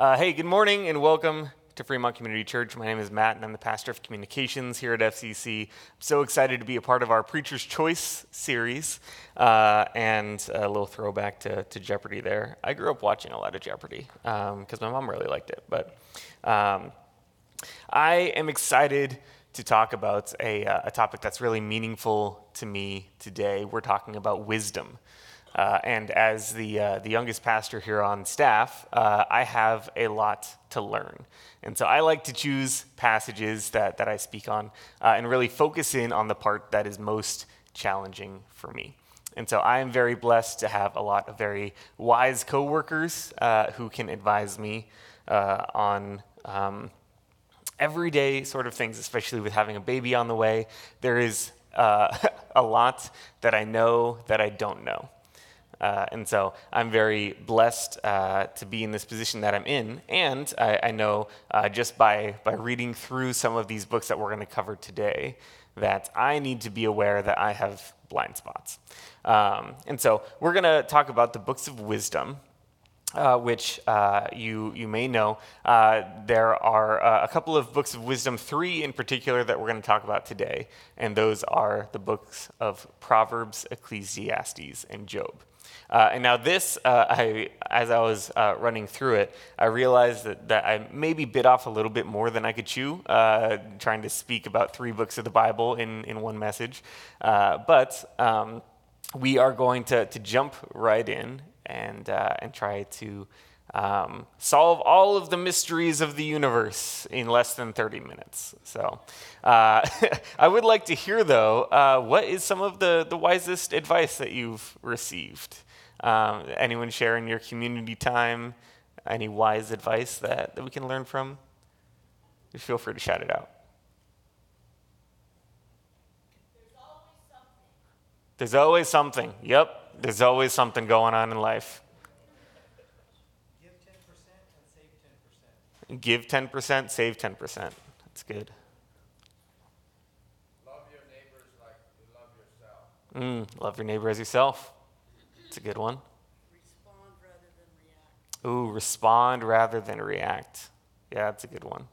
Uh, hey, good morning and welcome to Fremont Community Church. My name is Matt and I'm the pastor of communications here at FCC. I'm so excited to be a part of our Preacher's Choice series uh, and a little throwback to, to, Jeopardy there. I grew up watching a lot of Jeopardy because um, my mom really liked it. But um, I am excited to talk about a, uh, a topic that's really meaningful to me today. We're talking about wisdom. Uh, and as the, uh, the youngest pastor here on staff, uh, I have a lot to learn. And so I like to choose passages that, that I speak on uh, and really focus in on the part that is most challenging for me. And so I am very blessed to have a lot of very wise coworkers uh, who can advise me uh, on um, everyday sort of things, especially with having a baby on the way. There is a lot that I know that I don't know. Uh, and so I'm very blessed uh, to be in this position that I'm in. And I, I know uh, just by, by reading through some of these books that we're going to cover today that I need to be aware that I have blind spots. Um, and so we're going to talk about the books of wisdom. Uh, which uh, you, you may know. Uh, there are a couple of books of wisdom, three in particular, that we're going to talk about today, and those are the books of Proverbs, Ecclesiastes, and Job. Uh, and now this, uh, I, as I was uh, running through it, I realized that, that I maybe bit off a little bit more than I could chew, uh, trying to speak about three books of the Bible in, in one message. Uh, but um, we are going to, to jump right in and, uh, and try to um, solve all of the mysteries of the universe in less than 30 minutes. So, uh, I would like to hear, though, uh, what is some of the, the wisest advice that you've received? Um, anyone sharing your community time? Any wise advice that, that we can learn from? Feel free to shout it out. There's always something. Yep, there's always something going on in life. Give 10%, save 10%. That's good. Love your neighbors like you love yourself. Mm, love your neighbor as yourself. It's a good one. Respond rather than react. Ooh, respond rather than react. Yeah, that's a good one.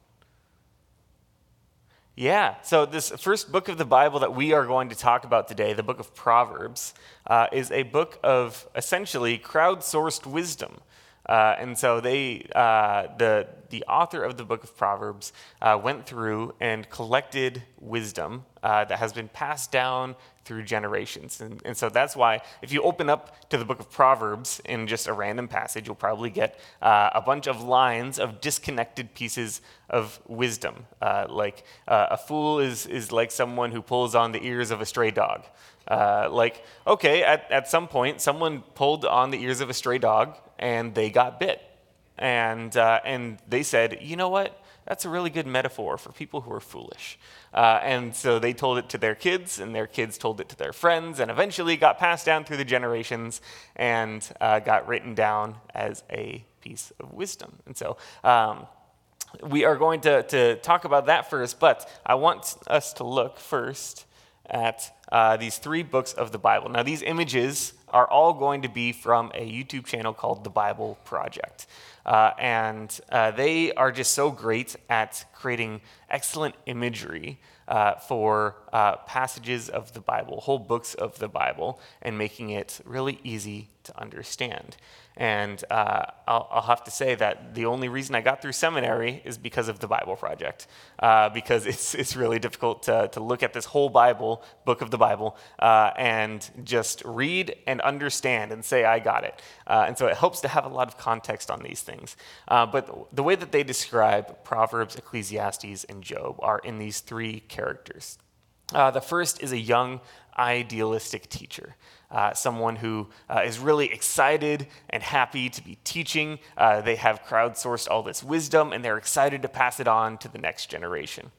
Yeah, so this first book of the Bible that we are going to talk about today, the book of Proverbs, uh, is a book of essentially crowdsourced wisdom. Uh, and so they, uh, the, the author of the book of Proverbs uh, went through and collected wisdom uh, that has been passed down through generations. And, and, so that's why if you open up to the book of Proverbs in just a random passage, you'll probably get uh, a bunch of lines of disconnected pieces of wisdom. Uh, like a fool is, is like someone who pulls on the ears of a stray dog. Like, okay, at, at some point, someone pulled on the ears of a stray dog and they got bit. And, uh, and they said, you know what? That's a really good metaphor for people who are foolish. Uh, and so they told it to their kids, and their kids told it to their friends, and eventually got passed down through the generations and uh, got written down as a piece of wisdom. And so um, we are going to, to talk about that first, but I want us to look first at uh, these three books of the Bible. Now, these images are all going to be from a YouTube channel called The Bible Project. Uh, and uh, they are just so great at creating excellent imagery uh, for uh, passages of the Bible, whole books of the Bible, and making it really easy to understand. And uh, I'll, I'll, have to say that the only reason I got through seminary is because of the Bible Project, uh, because it's, it's really difficult to, to look at this whole Bible, book of the Bible, uh, and just read and understand and say, I got it. Uh, and so it helps to have a lot of context on these things. Uh, but the way that they describe Proverbs, Ecclesiastes, and Job are in these three characters. Uh, the first is a young, idealistic teacher uh, someone who uh, is really excited and happy to be teaching. Uh, they have crowdsourced all this wisdom and they're excited to pass it on to the next generation.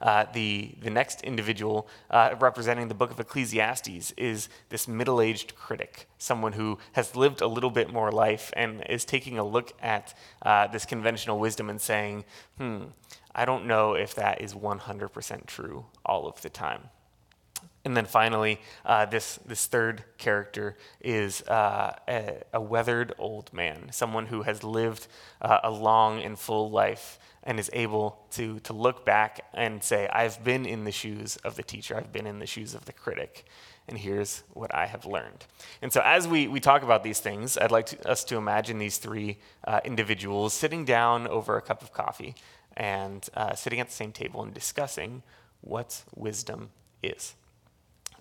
Uh, the, the next individual uh, representing the book of Ecclesiastes is this middle aged critic, someone who has lived a little bit more life and is taking a look at uh, this conventional wisdom and saying, hmm, I don't know if that is 100% true all of the time. And then finally, uh, this, this third character is uh, a, a, weathered old man, someone who has lived uh, a long and full life and is able to, to look back and say, I've been in the shoes of the teacher, I've been in the shoes of the critic, and here's what I have learned. And so, as we, we talk about these things, I'd like to, us to imagine these three uh, individuals sitting down over a cup of coffee and uh, sitting at the same table and discussing what wisdom is.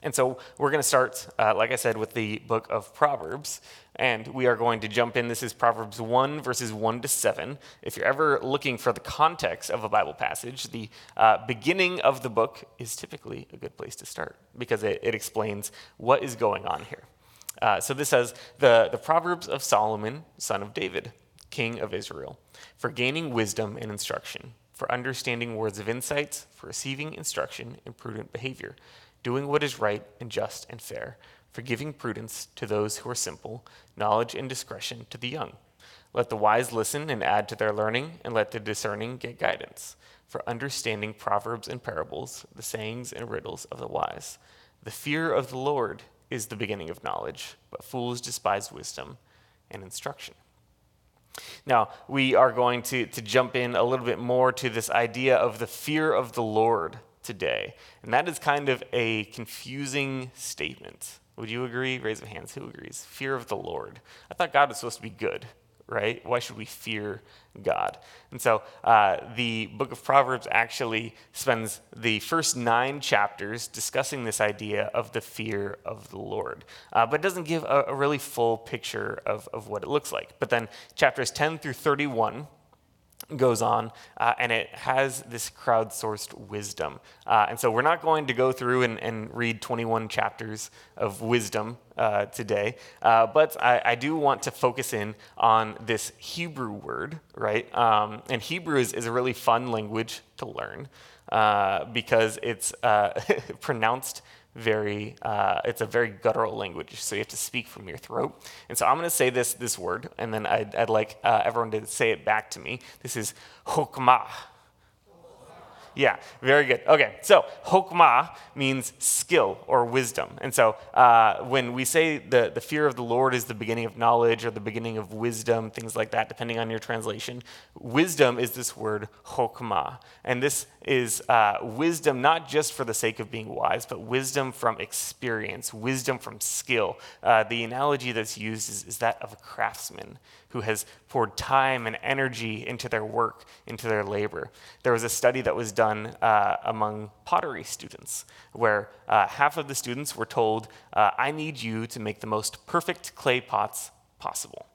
And so we're going to start, uh, like I said, with the book of Proverbs. And we are going to jump in. This is Proverbs 1, verses 1 to 7. If you're ever looking for the context of a Bible passage, the uh, beginning of the book is typically a good place to start because it, it explains what is going on here. Uh, so this says the, the Proverbs of Solomon, son of David, king of Israel, for gaining wisdom and instruction, for understanding words of insight, for receiving instruction in prudent behavior doing what is right and just and fair, for giving prudence to those who are simple, knowledge and discretion to the young. Let the wise listen and add to their learning, and let the discerning get guidance, for understanding proverbs and parables, the sayings and riddles of the wise. The fear of the Lord is the beginning of knowledge, but fools despise wisdom and instruction. Now, we are going to, to jump in a little bit more to this idea of the fear of the Lord today. And that is kind of a confusing statement. Would you agree? Raise of hands. Who agrees? Fear of the Lord. I thought God was supposed to be good, right? Why should we fear God? And so uh, the book of Proverbs actually spends the first nine chapters discussing this idea of the fear of the Lord, uh, but doesn't give a, a really full picture of, of what it looks like. But then chapters 10 through 31 goes on, uh, and it has this crowdsourced wisdom. Uh, and so we're not going to go through and, and read 21 chapters of wisdom uh, today, uh, but I, I, do want to focus in on this Hebrew word, right? Um, and Hebrew is, is, a really fun language to learn uh, because it's uh, pronounced very uh, it's a very guttural language so you have to speak from your throat. And so i'm going to say this this word and then i'd, I'd like uh, everyone to say it back to me. This is hokmah yeah, very good. Okay, so hokmah means skill or wisdom. And so uh, when we say the, the fear of the Lord is the beginning of knowledge or the beginning of wisdom, things like that, depending on your translation, wisdom is this word hokmah. And this is uh, wisdom not just for the sake of being wise, but wisdom from experience, wisdom from skill. Uh, the analogy that's used is, is that of a craftsman who has poured time and energy into their work, into their labor. There was a study that was done uh, among pottery students where uh, half of the students were told, uh, I need you to make the most perfect clay pots possible.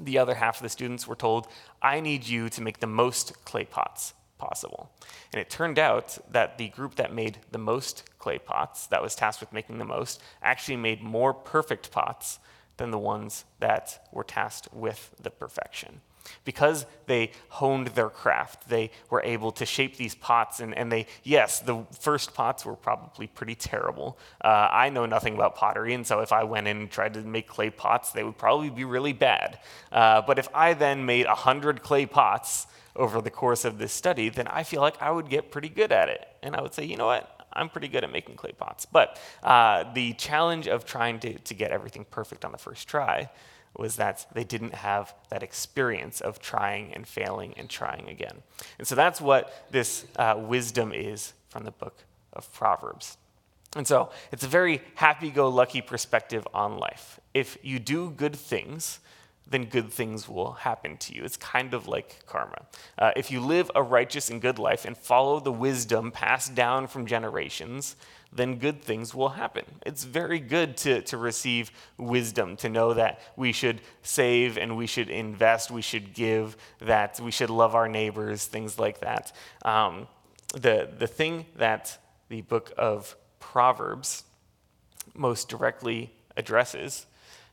The other half of the students were told, I need you to make the most clay pots possible. And it turned out that the group that made the most clay pots, that was tasked with making the most, actually made more perfect pots than the ones that were tasked with the perfection. Because they honed their craft, they were able to shape these pots, and, and they, yes, the first pots were probably pretty terrible. Uh, I know nothing about pottery, and so if I went in and tried to make clay pots, they would probably be really bad. Uh, but if I then made 100 clay pots over the course of this study, then I feel like I would get pretty good at it. And I would say, you know what? I'm pretty good at making clay pots. But uh, the challenge of trying to, to get everything perfect on the first try was that they didn't have that experience of trying and failing and trying again. And so that's what this uh, wisdom is from the book of Proverbs. And so it's a very happy go lucky perspective on life. If you do good things, then good things will happen to you. It's kind of like karma. Uh, if you live a righteous and good life and follow the wisdom passed down from generations, then good things will happen. It's very good to, to receive wisdom, to know that we should save and we should invest, we should give, that we should love our neighbors, things like that. Um, the, the thing that the book of Proverbs most directly addresses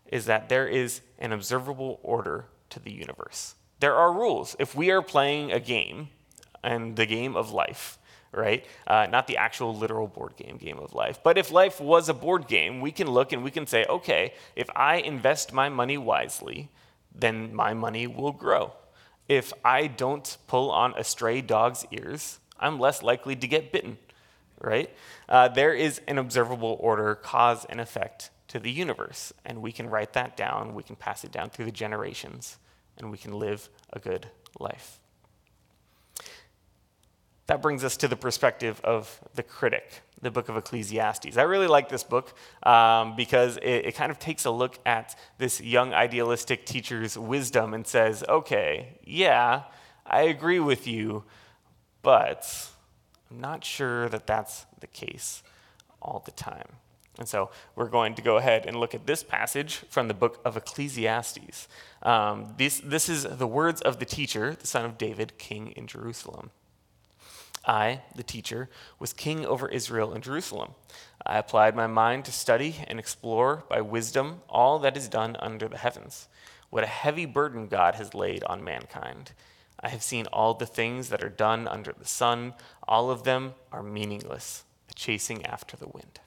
is that there is an observable order to the universe. There are rules. If we are playing a game, and the game of life, right? Uh, not the actual literal board game, game of life. But if life was a board game, we can look and we can say, okay, if I invest my money wisely, then my money will grow. If I don't pull on a stray dog's ears, I'm less likely to get bitten, right? Uh, there is an observable order, cause and effect to the universe. And we can write that down, we can pass it down through the generations, and we can live a good life. That brings us to the perspective of the critic, the book of Ecclesiastes. I really like this book um, because it, it kind of takes a look at this young idealistic teacher's wisdom and says, okay, yeah, I agree with you, but I'm not sure that that's the case all the time. And so we're going to go ahead and look at this passage from the book of Ecclesiastes. Um, this, this is the words of the teacher, the son of David, king in Jerusalem. I, the teacher, was king over Israel and Jerusalem. I applied my mind to study and explore by wisdom all that is done under the heavens. What a heavy burden God has laid on mankind. I have seen all the things that are done under the sun. All of them are meaningless, a chasing after the wind.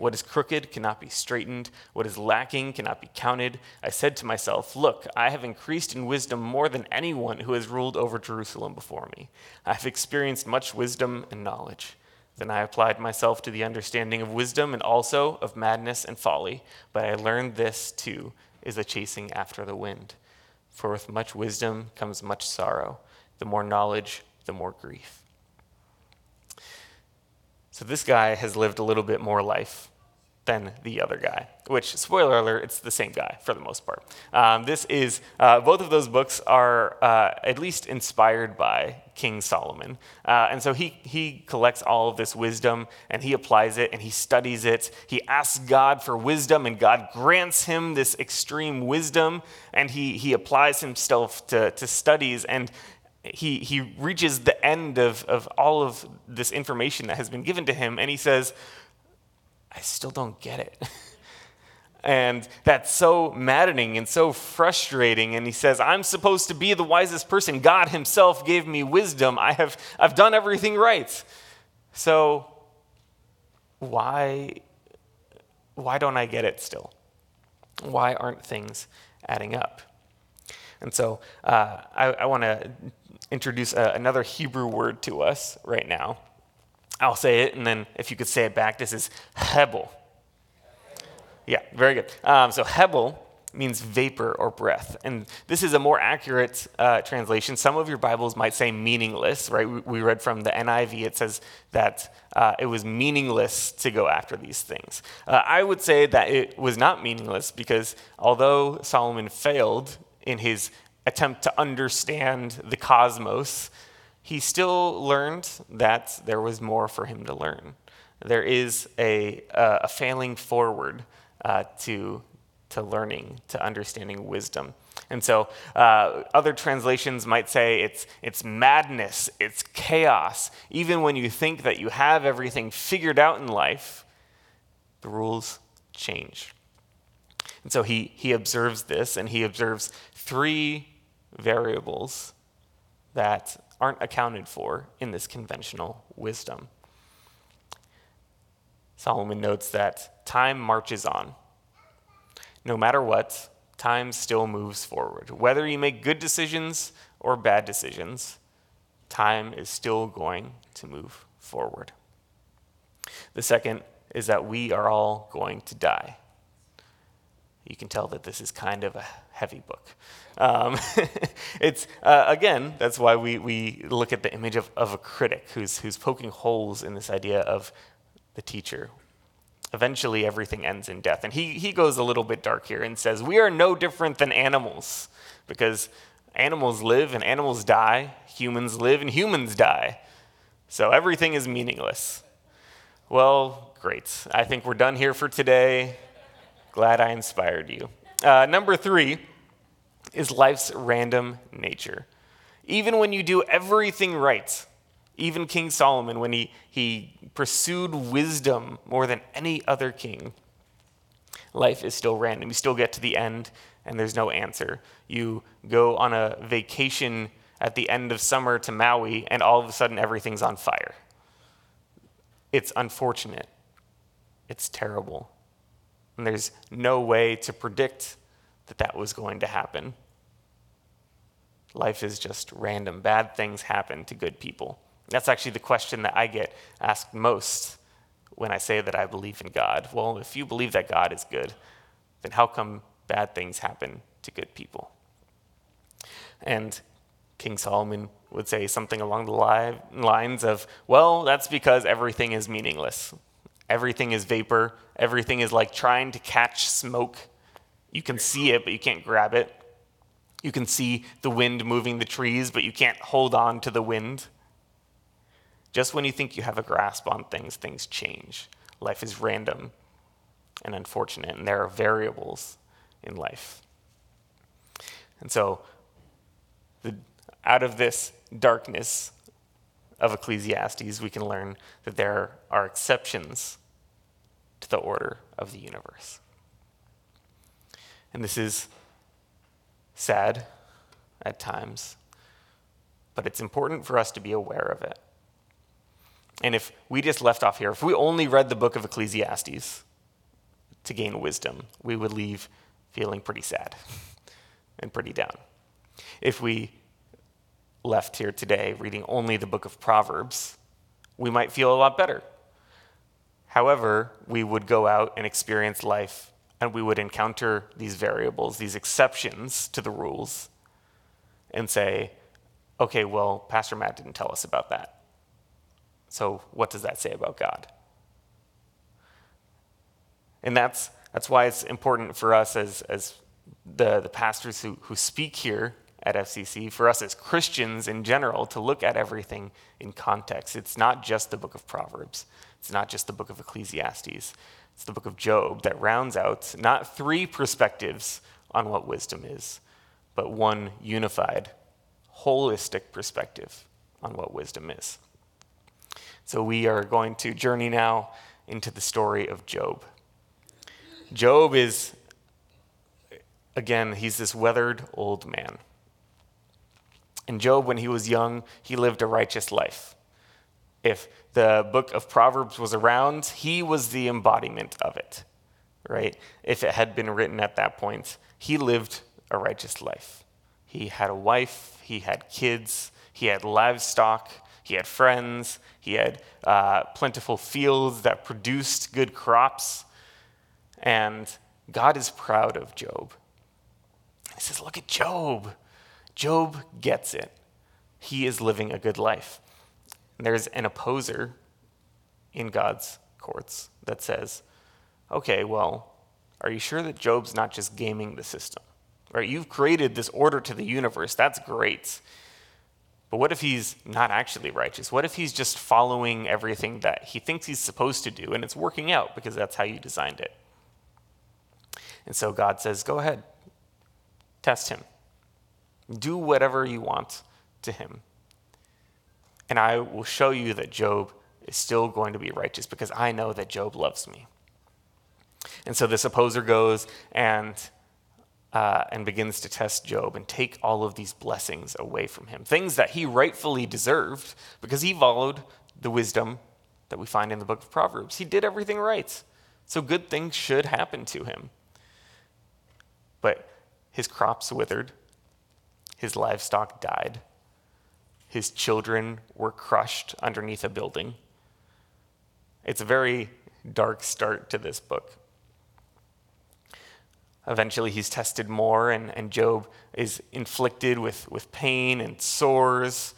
What is crooked cannot be straightened. What is lacking cannot be counted. I said to myself, Look, I have increased in wisdom more than anyone who has ruled over Jerusalem before me. I have experienced much wisdom and knowledge. Then I applied myself to the understanding of wisdom and also of madness and folly. But I learned this too is a chasing after the wind. For with much wisdom comes much sorrow. The more knowledge, the more grief. So this guy has lived a little bit more life than the other guy, which, spoiler alert, it's the same guy for the most part. Um, this is, uh, both of those books are uh, at least inspired by King Solomon. Uh, and so he, he collects all of this wisdom and he applies it and he studies it. He asks God for wisdom and God grants him this extreme wisdom and he, he applies himself to, to studies and he, he reaches the end of, of all of this information that has been given to him and he says, I still don't get it. and that's so maddening and so frustrating. And he says, I'm supposed to be the wisest person. God Himself gave me wisdom. I have, I've done everything right. So why, why don't I get it still? Why aren't things adding up? And so uh, I, I want to introduce a, another Hebrew word to us right now. I'll say it, and then if you could say it back, this is Hebel. Yeah, very good. Um, so Hebel means vapor or breath. And this is a more accurate uh, translation. Some of your Bibles might say meaningless, right? We, we read from the NIV, it says that uh, it was meaningless to go after these things. Uh, I would say that it was not meaningless because although Solomon failed in his attempt to understand the cosmos, he still learned that there was more for him to learn. There is a, a failing forward uh, to, to learning, to understanding wisdom. And so uh, other translations might say it's, it's madness, it's chaos. Even when you think that you have everything figured out in life, the rules change. And so he, he observes this, and he observes three variables that aren't accounted for in this conventional wisdom. Solomon notes that time marches on. No matter what, time still moves forward. Whether you make good decisions or bad decisions, time is still going to move forward. The second is that we are all going to die. You can tell that this is kind of a heavy book. Um, it's, uh, again, that's why we, we look at the image of, of a critic who's, who's poking holes in this idea of the teacher. Eventually, everything ends in death. And he, he goes a little bit dark here and says, We are no different than animals because animals live and animals die, humans live and humans die. So everything is meaningless. Well, great. I think we're done here for today. Glad I inspired you. Uh, number three is life's random nature. Even when you do everything right, even King Solomon, when he, he pursued wisdom more than any other king, life is still random. You still get to the end and there's no answer. You go on a vacation at the end of summer to Maui and all of a sudden everything's on fire. It's unfortunate. It's terrible. And there's no way to predict that that was going to happen. Life is just random. Bad things happen to good people. That's actually the question that I get asked most when I say that I believe in God. Well, if you believe that God is good, then how come bad things happen to good people? And King Solomon would say something along the lines of, well, that's because everything is meaningless. Everything is vapor. Everything is like trying to catch smoke. You can see it, but you can't grab it. You can see the wind moving the trees, but you can't hold on to the wind. Just when you think you have a grasp on things, things change. Life is random and unfortunate, and there are variables in life. And so, the, out of this darkness of Ecclesiastes, we can learn that there are exceptions to the order of the universe. And this is sad at times, but it's important for us to be aware of it. And if we just left off here, if we only read the book of Ecclesiastes to gain wisdom, we would leave feeling pretty sad and pretty down. If we left here today reading only the book of Proverbs, we might feel a lot better. However, we would go out and experience life and we would encounter these variables, these exceptions to the rules, and say, okay, well, Pastor Matt didn't tell us about that. So, what does that say about God? And that's, that's why it's important for us as, as the, the pastors who, who speak here at FCC, for us as Christians in general, to look at everything in context. It's not just the book of Proverbs, it's not just the book of Ecclesiastes, it's the book of Job that rounds out not three perspectives on what wisdom is, but one unified, holistic perspective on what wisdom is. So we are going to journey now into the story of Job. Job is, again, he's this weathered old man. And Job, when he was young, he lived a righteous life. If the book of Proverbs was around, he was the embodiment of it, right? If it had been written at that point, he lived a righteous life. He had a wife, he had kids, he had livestock, he had friends, he had uh, plentiful fields that produced good crops. And God is proud of Job. He says, Look at Job. Job gets it. He is living a good life. There's an opposer in God's courts that says, okay, well, are you sure that Job's not just gaming the system? Right? You've created this order to the universe. That's great. But what if he's not actually righteous? What if he's just following everything that he thinks he's supposed to do and it's working out because that's how you designed it? And so God says, Go ahead, test him. Do whatever you want to him. And I will show you that Job is still going to be righteous because I know that Job loves me. And so this opposer goes and uh, and begins to test Job and take all of these blessings away from him, things that he rightfully deserved because he followed the wisdom that we find in the book of Proverbs. He did everything right. So good things should happen to him. But his crops withered, his livestock died, his children were crushed underneath a building. It's a very dark start to this book. Eventually, he's tested more, and, and Job is inflicted with, with pain and sores.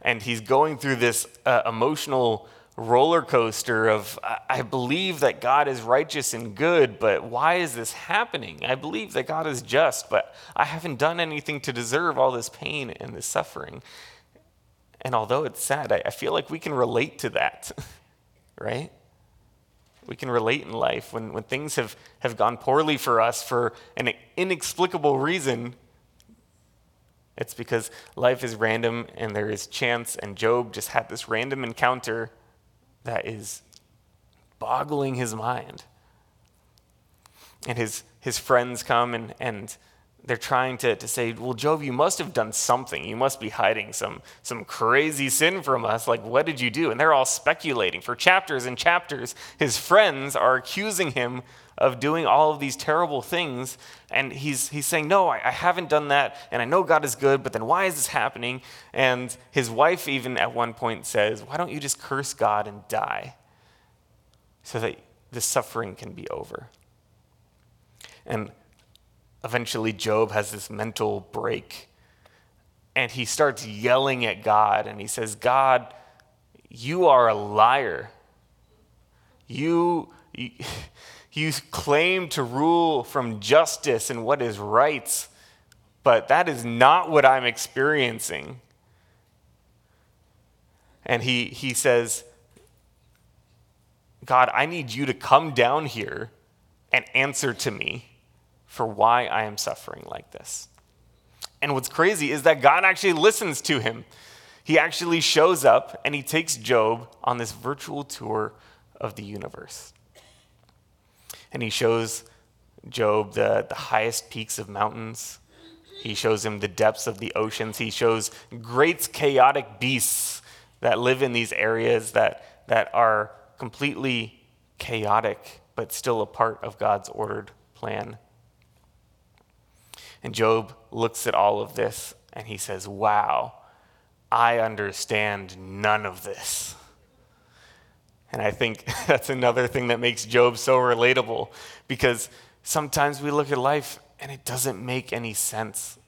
And he's going through this uh, emotional roller coaster of, I believe that God is righteous and good, but why is this happening? I believe that God is just, but I haven't done anything to deserve all this pain and this suffering. And although it's sad, I, feel like we can relate to that, right? we can relate in life when, when things have, have gone poorly for us for an inexplicable reason. It's because life is random and there is chance, and Job just had this random encounter that is boggling his mind. And his, his friends come and, and they're trying to, to say, well, Job, you must have done something. You must be hiding some, some crazy sin from us. Like, what did you do? And they're all speculating. For chapters and chapters, his friends are accusing him of doing all of these terrible things. And he's, he's saying, no, I, I haven't done that. And I know God is good, but then why is this happening? And his wife, even at one point, says, why don't you just curse God and die so that the suffering can be over? And eventually Job has this mental break and he starts yelling at God and he says, God, you are a liar. You, you, you claim to rule from justice and what is right, but that is not what I'm experiencing. And he, he says, God, I need you to come down here and answer to me for why I am suffering like this. And what's crazy is that God actually listens to him. He actually shows up and he takes Job on this virtual tour of the universe. And he shows Job the, the highest peaks of mountains. He shows him the depths of the oceans. He shows great chaotic beasts that live in these areas that, that are completely chaotic, but still a part of God's ordered plan and Job looks at all of this and he says, Wow, I understand none of this. And I think that's another thing that makes Job so relatable because sometimes we look at life and it doesn't make any sense.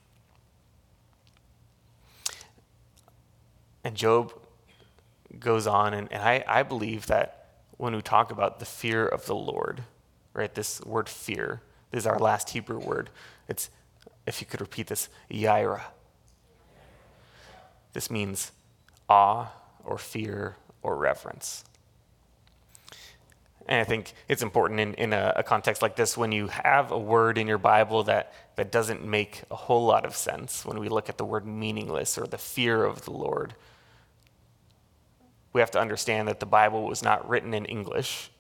And Job goes on, and, and I, I believe that when we talk about the fear of the Lord, right, this word fear, this is our last Hebrew word. It's if you could repeat this, Yaira. This means awe or fear or reverence. And I think it's important in, in a, a, context like this when you have a word in your Bible that, that doesn't make a whole lot of sense, when we look at the word meaningless or the fear of the Lord, we have to understand that the Bible was not written in English,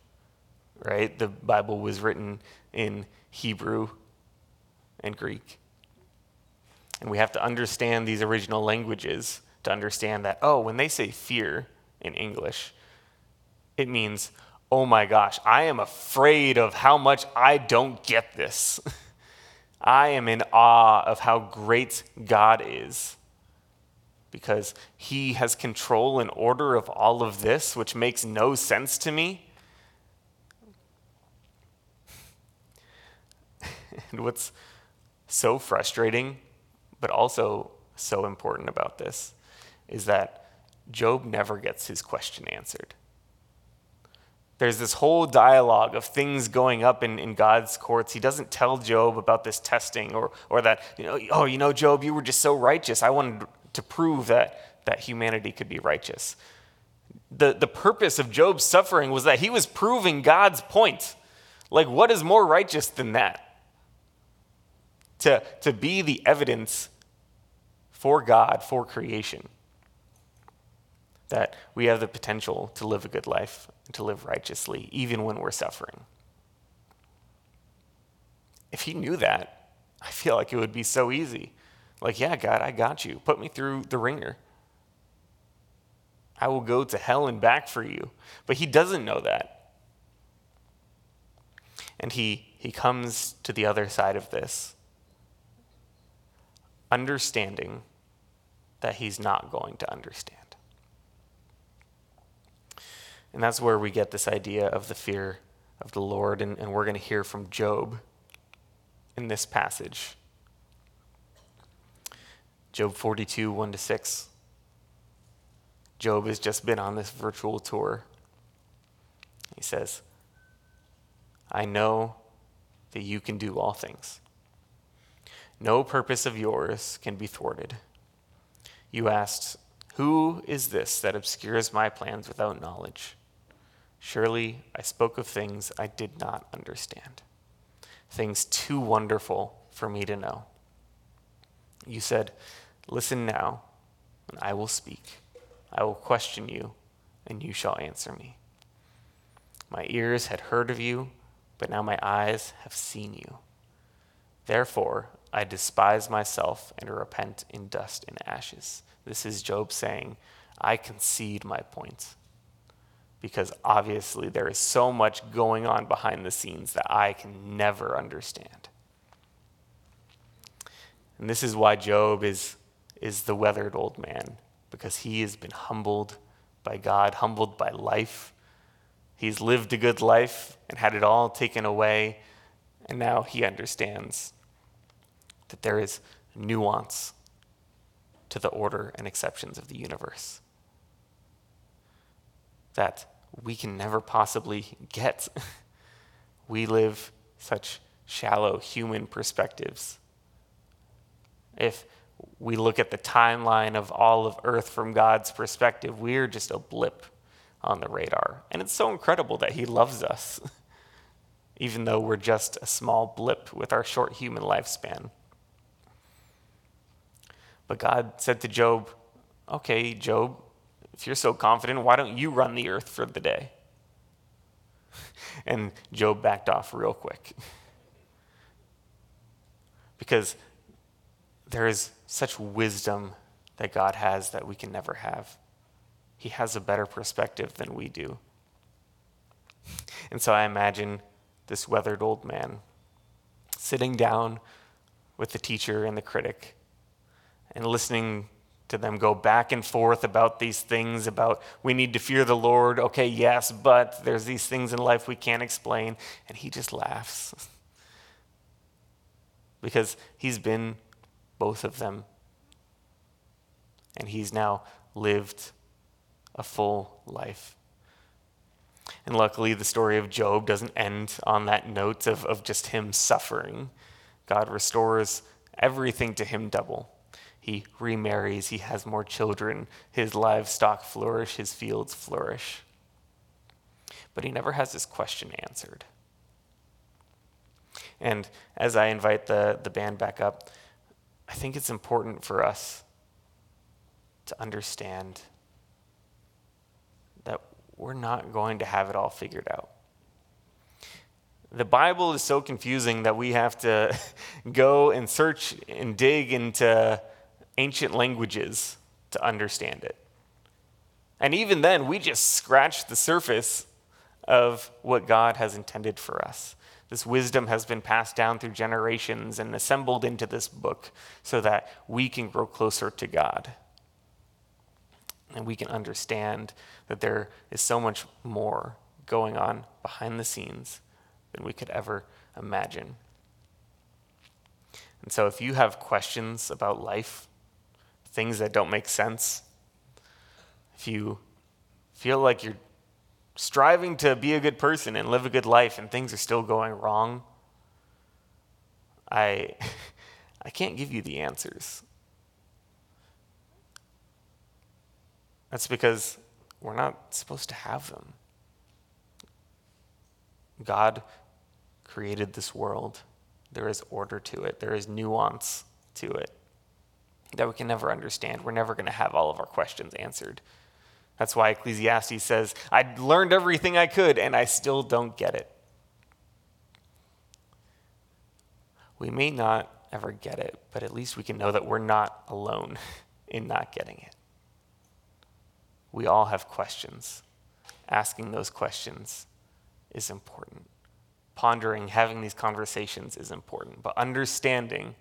right? The Bible was written in Hebrew and Greek. And we have to understand these original languages to understand that, oh, when they say fear in English, it means, oh my gosh, I am afraid of how much I don't get this. I am in awe of how great God is because he has control and order of all of this, which makes no sense to me. and what's so frustrating but also so important about this is that Job never gets his question answered. There's this whole dialogue of things going up in, in God's courts. He doesn't tell Job about this testing or, or that, you know, oh, you know, Job, you were just so righteous. I wanted to prove that, that humanity could be righteous. The, the purpose of Job's suffering was that he was proving God's point. Like, what is more righteous than that? To, to be the evidence for God, for creation. That we have the potential to live a good life, to live righteously, even when we're suffering. If he knew that, I feel like it would be so easy. Like, yeah, God, I got you. Put me through the wringer. I will go to hell and back for you. But he doesn't know that. And he, he comes to the other side of this, understanding that he's not going to understand. And that's where we get this idea of the fear of the Lord, and, and we're going to hear from Job in this passage. Job 42, 1 to 6. Job has just been on this virtual tour. He says, I know that you can do all things. No purpose of yours can be thwarted. You asked, Who is this that obscures my plans without knowledge? Surely I spoke of things I did not understand, things too wonderful for me to know. You said, Listen now, and I will speak. I will question you, and you shall answer me. My ears had heard of you, but now my eyes have seen you. Therefore, I despise myself and repent in dust and ashes. This is Job saying, I concede my point. Because obviously there is so much going on behind the scenes that I can never understand. And this is why Job is, is the weathered old man, because he has been humbled by God, humbled by life. He's lived a good life and had it all taken away, and now he understands that there is nuance to the order and exceptions of the universe that we can never possibly get. we live such shallow human perspectives. If we look at the timeline of all of Earth from God's perspective, we're just a blip on the radar. And it's so incredible that He loves us, even though we're just a small blip with our short human lifespan. But God said to Job, Okay, Job, if you're so confident, why don't you run the earth for the day? And Job backed off real quick. because there is such wisdom that God has that we can never have. He has a better perspective than we do. And so I imagine this weathered old man sitting down with the teacher and the critic and listening to them go back and forth about these things about we need to fear the Lord. Okay, yes, but there's these things in life we can't explain. And he just laughs because he's been both of them. And he's now lived a full life. And luckily, the story of Job doesn't end on that note of, of just him suffering. God restores everything to him double. He remarries, he has more children, his livestock flourish, his fields flourish. But he never has his question answered. And as I invite the, the band back up, I think it's important for us to understand that we're not going to have it all figured out. The Bible is so confusing that we have to go and search and dig into ancient languages to understand it. And even then, we just scratch the surface of what God has intended for us. This wisdom has been passed down through generations and assembled into this book so that we can grow closer to God. And we can understand that there is so much more going on behind the scenes than we could ever imagine. And so, if you have questions about life, things that don't make sense, if you feel like you're striving to be a good person and live a good life and things are still going wrong, I, I can't give you the answers. That's because we're not supposed to have them. God created this world. There is order to it, there is nuance to it that we can never understand. We're never going to have all of our questions answered. That's why Ecclesiastes says, I learned everything I could and I still don't get it. We may not ever get it, but at least we can know that we're not alone in not getting it. We all have questions. Asking those questions is important. Pondering, having these conversations is important. But understanding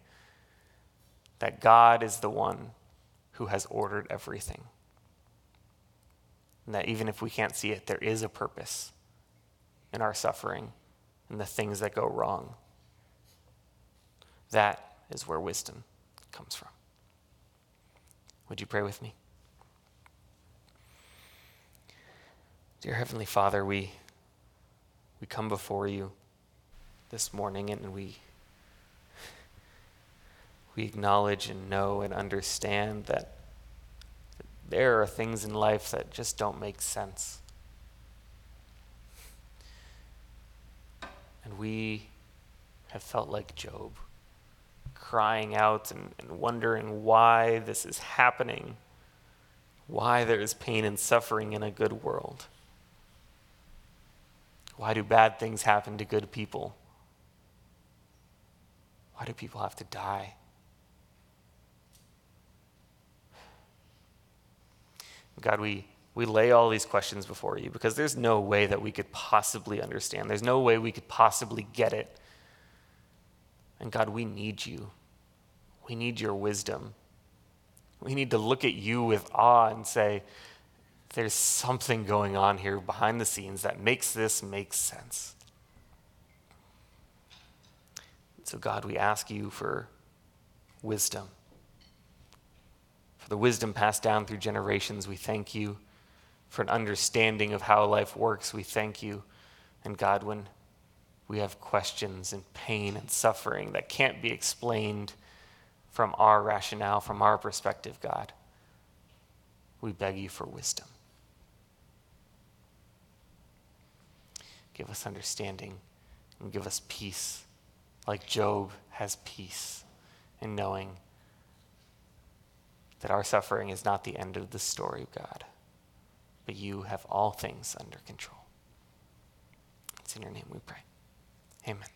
that God is the one who has ordered everything. And that even if we can't see it, there is a purpose in our suffering and the things that go wrong. That is where wisdom comes from. Would you pray with me? Dear Heavenly Father, we, we come before you this morning and we we acknowledge and know and understand that there are things in life that just don't make sense. And we have felt like Job, crying out and, and wondering why this is happening, why there is pain and suffering in a good world. Why do bad things happen to good people? Why do people have to die? God, we, we lay all these questions before you because there's no way that we could possibly understand. There's no way we could possibly get it. And God, we need you. We need your wisdom. We need to look at you with awe and say, there's something going on here behind the scenes that makes this make sense. So, God, we ask you for wisdom. For the wisdom passed down through generations, we thank you. For an understanding of how life works, we thank you. And God, when we have questions and pain and suffering that can't be explained from our rationale, from our perspective, God, we beg you for wisdom. Give us understanding and give us peace, like Job has peace in knowing that our suffering is not the end of the story, God, but you have all things under control. It's in your name we pray. Amen.